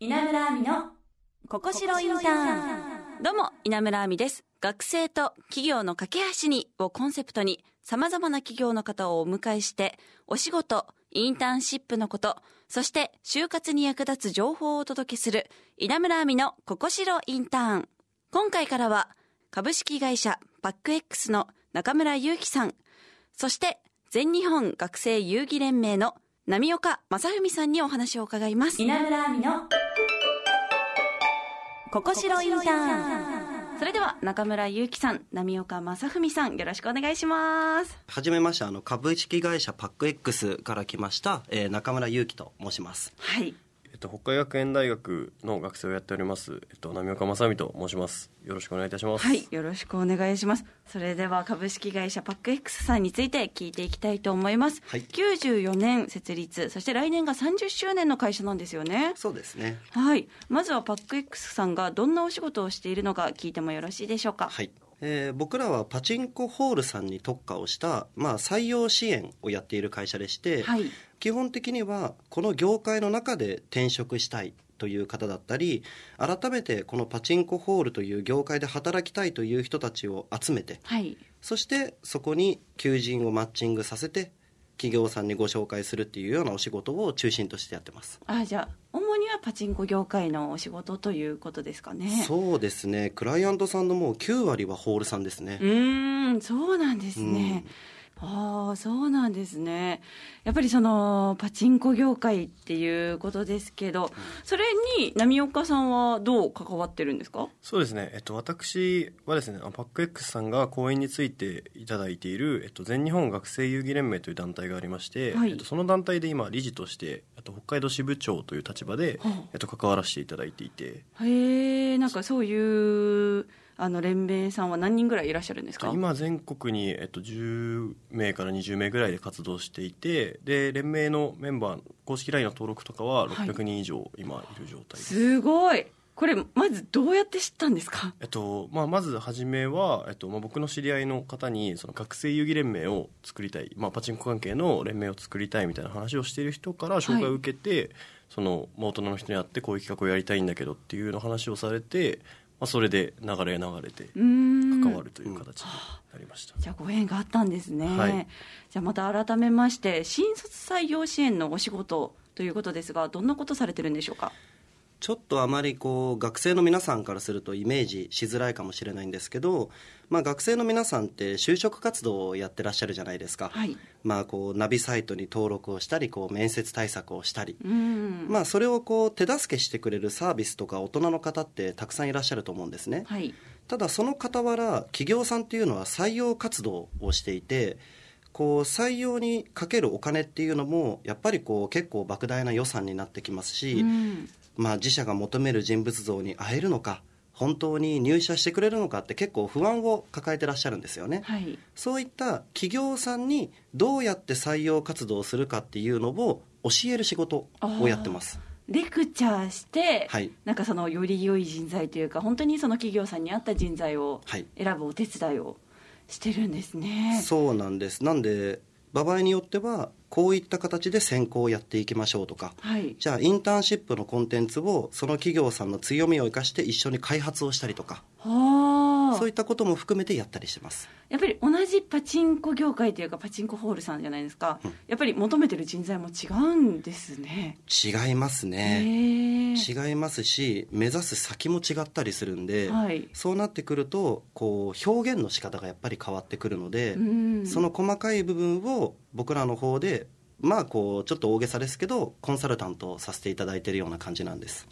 稲村亜美のここしろインターン。どうも稲村亜美です。学生と企業の架け橋にをコンセプトに様々な企業の方をお迎えしてお仕事インターンシップのことそして就活に役立つ情報をお届けする稲村亜美のここしろインターン。今回からは株式会社パック X の中村祐樹さん。そして全日本学生遊戯連盟の波岡正文さんにお話を伺います。稲村亜美のここしろインターン。それでは中村祐樹さん波岡正文さんよろしくお願いします。はじめましてあの株式会社パック X から来ました、えー中村祐樹と申します。はい。えっと、北海学園大学の学生をやっております、えっと、波岡正美と申します。よろしくお願いいたします。はい、よろしくお願いします。それでは株式会社パック X さんについて聞いていきたいと思います。はい94年設立、そして来年が30周年の会社なんですよね。そうですねはい、まずはパック X さんがどんなお仕事をしているのか聞いてもよろしいでしょうか？はい、えー僕らはパチンコホールさんに特化をした、まあ、採用支援をやっている会社でして、はい、基本的にはこの業界の中で転職したいという方だったり改めてこのパチンコホールという業界で働きたいという人たちを集めてはい、そしてそこに求人をマッチングさせて企業さんにご紹介するっていうようなお仕事を中心としてやってますあ、じゃあ主にはパチンコ業界のお仕事ということですかね。そうですねクライアントさんのもう9割はホールさんですねうーん、そうなんですね。ああ、そうなんですね。やっぱりそのパチンコ業界っていうことですけど、それに波岡さんはどう関わってるんですか？そうですね。えっと、私はですね、あパック X さんが講演についていただいている、えっと、全日本学生遊戯連盟という団体がありまして、はいえっと、その団体で今、理事として、あと北海道支部長という立場で、はあえっと、関わらせていただいていて、へえ、なんかそういうあの連盟さんは何人ぐらいいらっしゃるんですか？今全国に、えっと、10名から20名ぐらいで活動していてで連盟のメンバー公式 LINE の登録とかははい600人以上今いる状態です、すごい。これまずどうやって知ったんですか？えっとまあ、まず初めは、えっとまあ、僕の知り合いの方にその学生遊戯連盟を作りたい、まあ、パチンコ関係の連盟を作りたいみたいな話をしている人から紹介を受けて、その、まあ、大人の人に会ってこういう企画をやりたいんだけどっていうの話をされて、まあ、それで流れ流れて。関わるという形になりました。じゃあご縁があったんですね。はいじゃあまた改めまして新卒採用支援のお仕事ということですがどんなことされてるんでしょうか？ちょっとあまりこう学生の皆さんからするとイメージしづらいかもしれないんですけど、まあ、学生の皆さんって就職活動をやってらっしゃるじゃないですか、はい。まあ、こうナビサイトに登録をしたりこう面接対策をしたり。まあ、それをこう手助けしてくれるサービスとか大人の方ってたくさんいらっしゃると思うんですね。はい。ただその傍ら企業さんっていうのは採用活動をしていてこう採用にかけるお金っていうのもやっぱりこう結構莫大な予算になってきますし、うん。まあ、自社が求める人物像に会えるのか本当に入社してくれるのかって結構不安を抱えてらっしゃるんですよね。はい。そういった企業さんにどうやって採用活動をするかっていうのを教える仕事をやってます。レクチャーして、はいなんかそのより良い人材というか本当にその企業さんに合った人材をはい選ぶお手伝いをしてるんですね。そうなんです。なんで場合によってはこういった形で選考をやっていきましょうとか、はい。じゃあインターンシップのコンテンツをその企業さんの強みを生かして一緒に開発をしたりとか、はあ。そういったことも含めてやったりしてます。やっぱり同じパチンコ業界というかパチンコホールさんじゃないですか、やっぱり求めてる人材も違うんですね。違いますへね。え。違いますし目指す先も違ったりするんで、はいそうなってくるとこう表現の仕方がやっぱり変わってくるので、うんその細かい部分を僕らの方でまあこうちょっと大げさですけどコンサルタントをさせていただいているような感じなんです。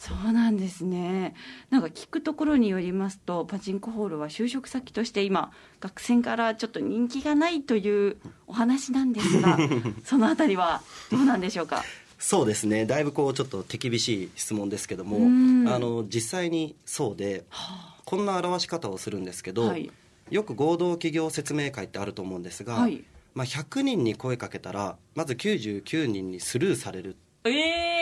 そうなんですね。なんか聞くところによりますと、パチンコホールは就職先として今、学生からちょっと人気がないというお話なんですが、そのあたりはどうなんでしょうか？そうですね。だいぶこうちょっと手厳しい質問ですけどもうん。あの実際にそうでこんな表し方をするんですけど、はい。よく合同企業説明会ってあると思うんですが、はい。まあ、100人に声かけたらまず99人にスルーされる、ええそんな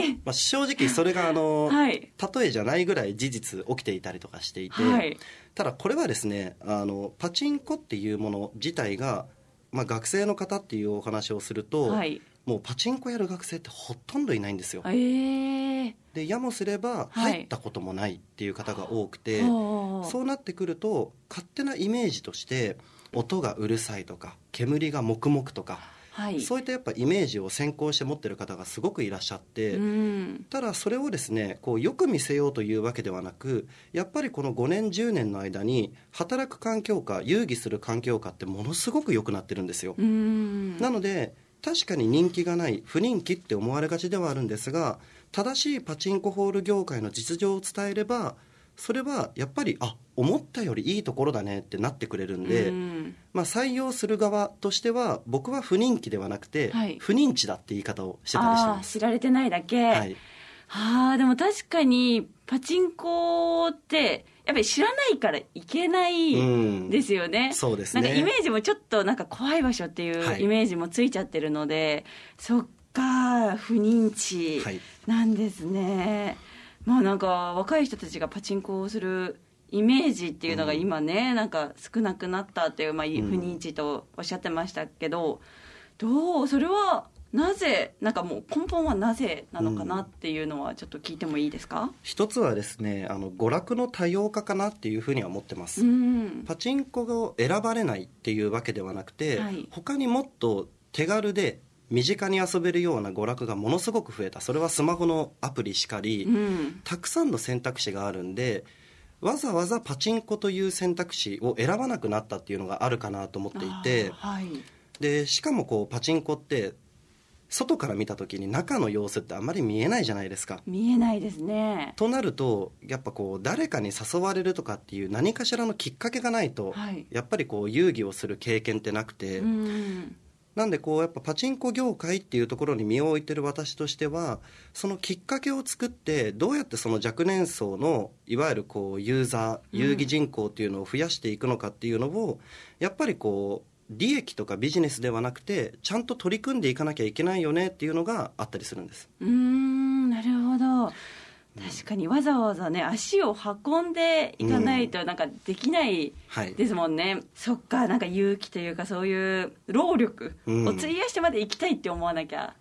に。まあ、正直それがあの、はい。例えじゃないぐらい事実起きていたりとかしていて、はい。ただこれはですねあのパチンコっていうもの自体が、まあ、学生の方っていうお話をすると、はい。もうパチンコやる学生ってほとんどいないんですよ。ええでやもすればはい。入ったこともないっていう方が多くて、そうなってくると勝手なイメージとして音がうるさいとか煙が黙々とか、はい。そういったやっぱイメージを先行して持ってる方がすごくいらっしゃって、うん。ただそれをですねこうよく見せようというわけではなくやっぱりこの5年10年の間に働く環境下遊戯する環境下ってものすごく良くなってるんですよ、うん。なので確かに人気がない不人気って思われがちではあるんですが正しいパチンコホール業界の実情を伝えればそれはやっぱりあ思ったよりいいところだねってなってくれるんで、うん。まあ、採用する側としては僕は不人気ではなくて、はい。不認知だって言い方をしてたりしてます。知られてないだけ、はい。はあでも確かにパチンコってやっぱり知らないからいけないうん。ですよね、そうですね。なんかイメージもちょっとなんか怖い場所っていはい。うイメージもついちゃってるので、そっか不認知はい。なんですね、まあなんか若い人たちがパチンコをするイメージっていうのが今ね、なんか少なくなったっていう、まあ、不認知とおっしゃってましたけど、どうそれはなぜなんかもう根本はなぜなのかなっていうのはちょっと聞いてもいいですか？一つはですねあの娯楽の多様化かなっていうふうには思ってます、うん。パチンコを選ばれないっていうわけではなくて、はい。他にもっと手軽で身近に遊べるような娯楽がものすごく増えた。それはスマホのアプリしかり、うん。たくさんの選択肢があるんでわざわざパチンコという選択肢を選ばなくなったっていうのがあるかなと思っていてはい。でしかもこうパチンコって外から見た時に中の様子ってあんまり見えないじゃないですか。見えないですね。となるとやっぱこう誰かに誘われるとかっていう何かしらのきっかけがないと、はい。やっぱりこう遊戯をする経験ってなくて、うんなんでこうやっぱパチンコ業界っていうところに身を置いてる私としてはそのきっかけを作ってどうやってその若年層のいわゆるこうユーザーうん遊戯人口っていうのを増やしていくのかっていうのをやっぱりこう利益とかビジネスではなくてちゃんと取り組んでいかなきゃいけないよねっていうのがあったりするんです。うーんなるほど確かにわざわざね足を運んでいかないとなんかできないはい。ですもんね、そっかなんか勇気というかそういう労力うん。を費やしてまで行きたいって思わなきゃ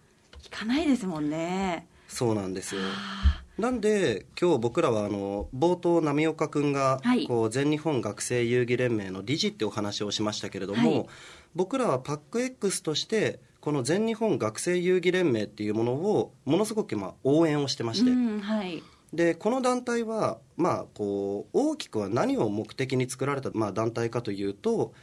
いかないですもんね、そうなんですよ。あ。なんで今日僕らはあの冒頭波岡君がはい。こう全日本学生遊戯連盟の理事ってお話をしましたけれども、はい。僕らはパック X としてこの全日本学生遊戯連盟っていうものをものすごく今応援をしてまして、うんはい。でこの団体はまあこう大きくは何を目的に作られたまあ団体かというと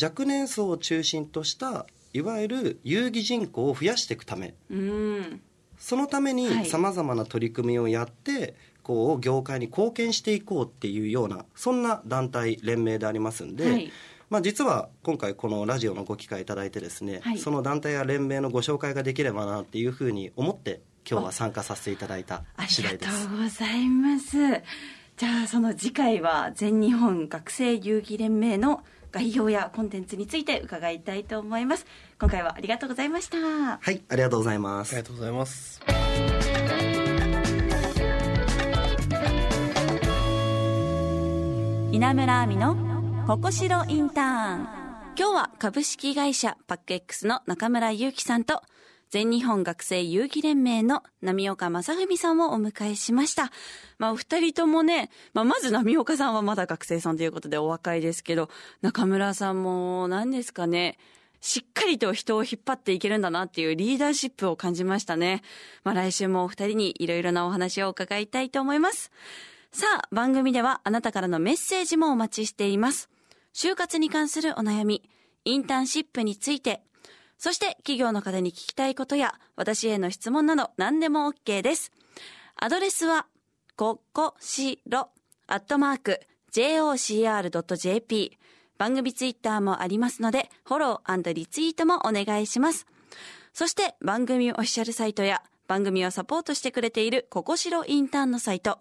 若年層を中心としたいわゆる遊戯人口を増やしていくため。うん。そのためはい。にさまざまな取り組みをやって、こう業界に貢献していこうっていうようなそんな団体連盟でありますんで、はいまあ、実は今回このラジオのご機会いただいてですね、はい。その団体や連盟のご紹介ができればなっていうふうに思って今日は参加させていただいたあ次りがと第です。うございます。じゃあその次回は全日本学生遊戯連盟の概要やコンテンツについて伺いたいと思います。今回はありがとうございました。はい、ありがとうございます。ありが。とうございます。稲村亜美のここしろインターン今日は株式会社パック X の中村祐樹さんと全日本学生遊戯連盟の波岡正文さんをお迎えしました。まあ、お二人ともね、まあ、まず波岡さんはまだ学生さんということでお若いですけど、中村さんも何ですかね、しっかりと人を引っ張っていけるんだなっていうリーダーシップを感じましたね。まあ、来週もお二人にいろいろなお話を伺いたいと思います。さあ、番組ではあなたからのメッセージもお待ちしています。就活に関するお悩み、インターンシップについて、そして企業の方に聞きたいことや私への質問など何でも OK です。アドレスは、ここしろ、アットマーク、jocr.jp。番組ツイッターもありますので、フォローリツイートもお願いします。そして番組オフィシャルサイトや番組をサポートしてくれているここしろインターンのサイト、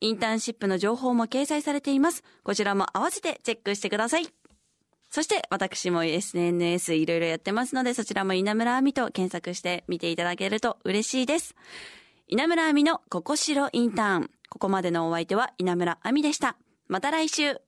インターンシップの情報も掲載されています。こちらも合わせてチェックしてください。そして私も SNS いろいろやってますのでそちらも稲村亜美と検索して見ていただけると嬉しいです。稲村亜美のここしろインターン。ここまでのお相手は稲村亜美でした。また来週。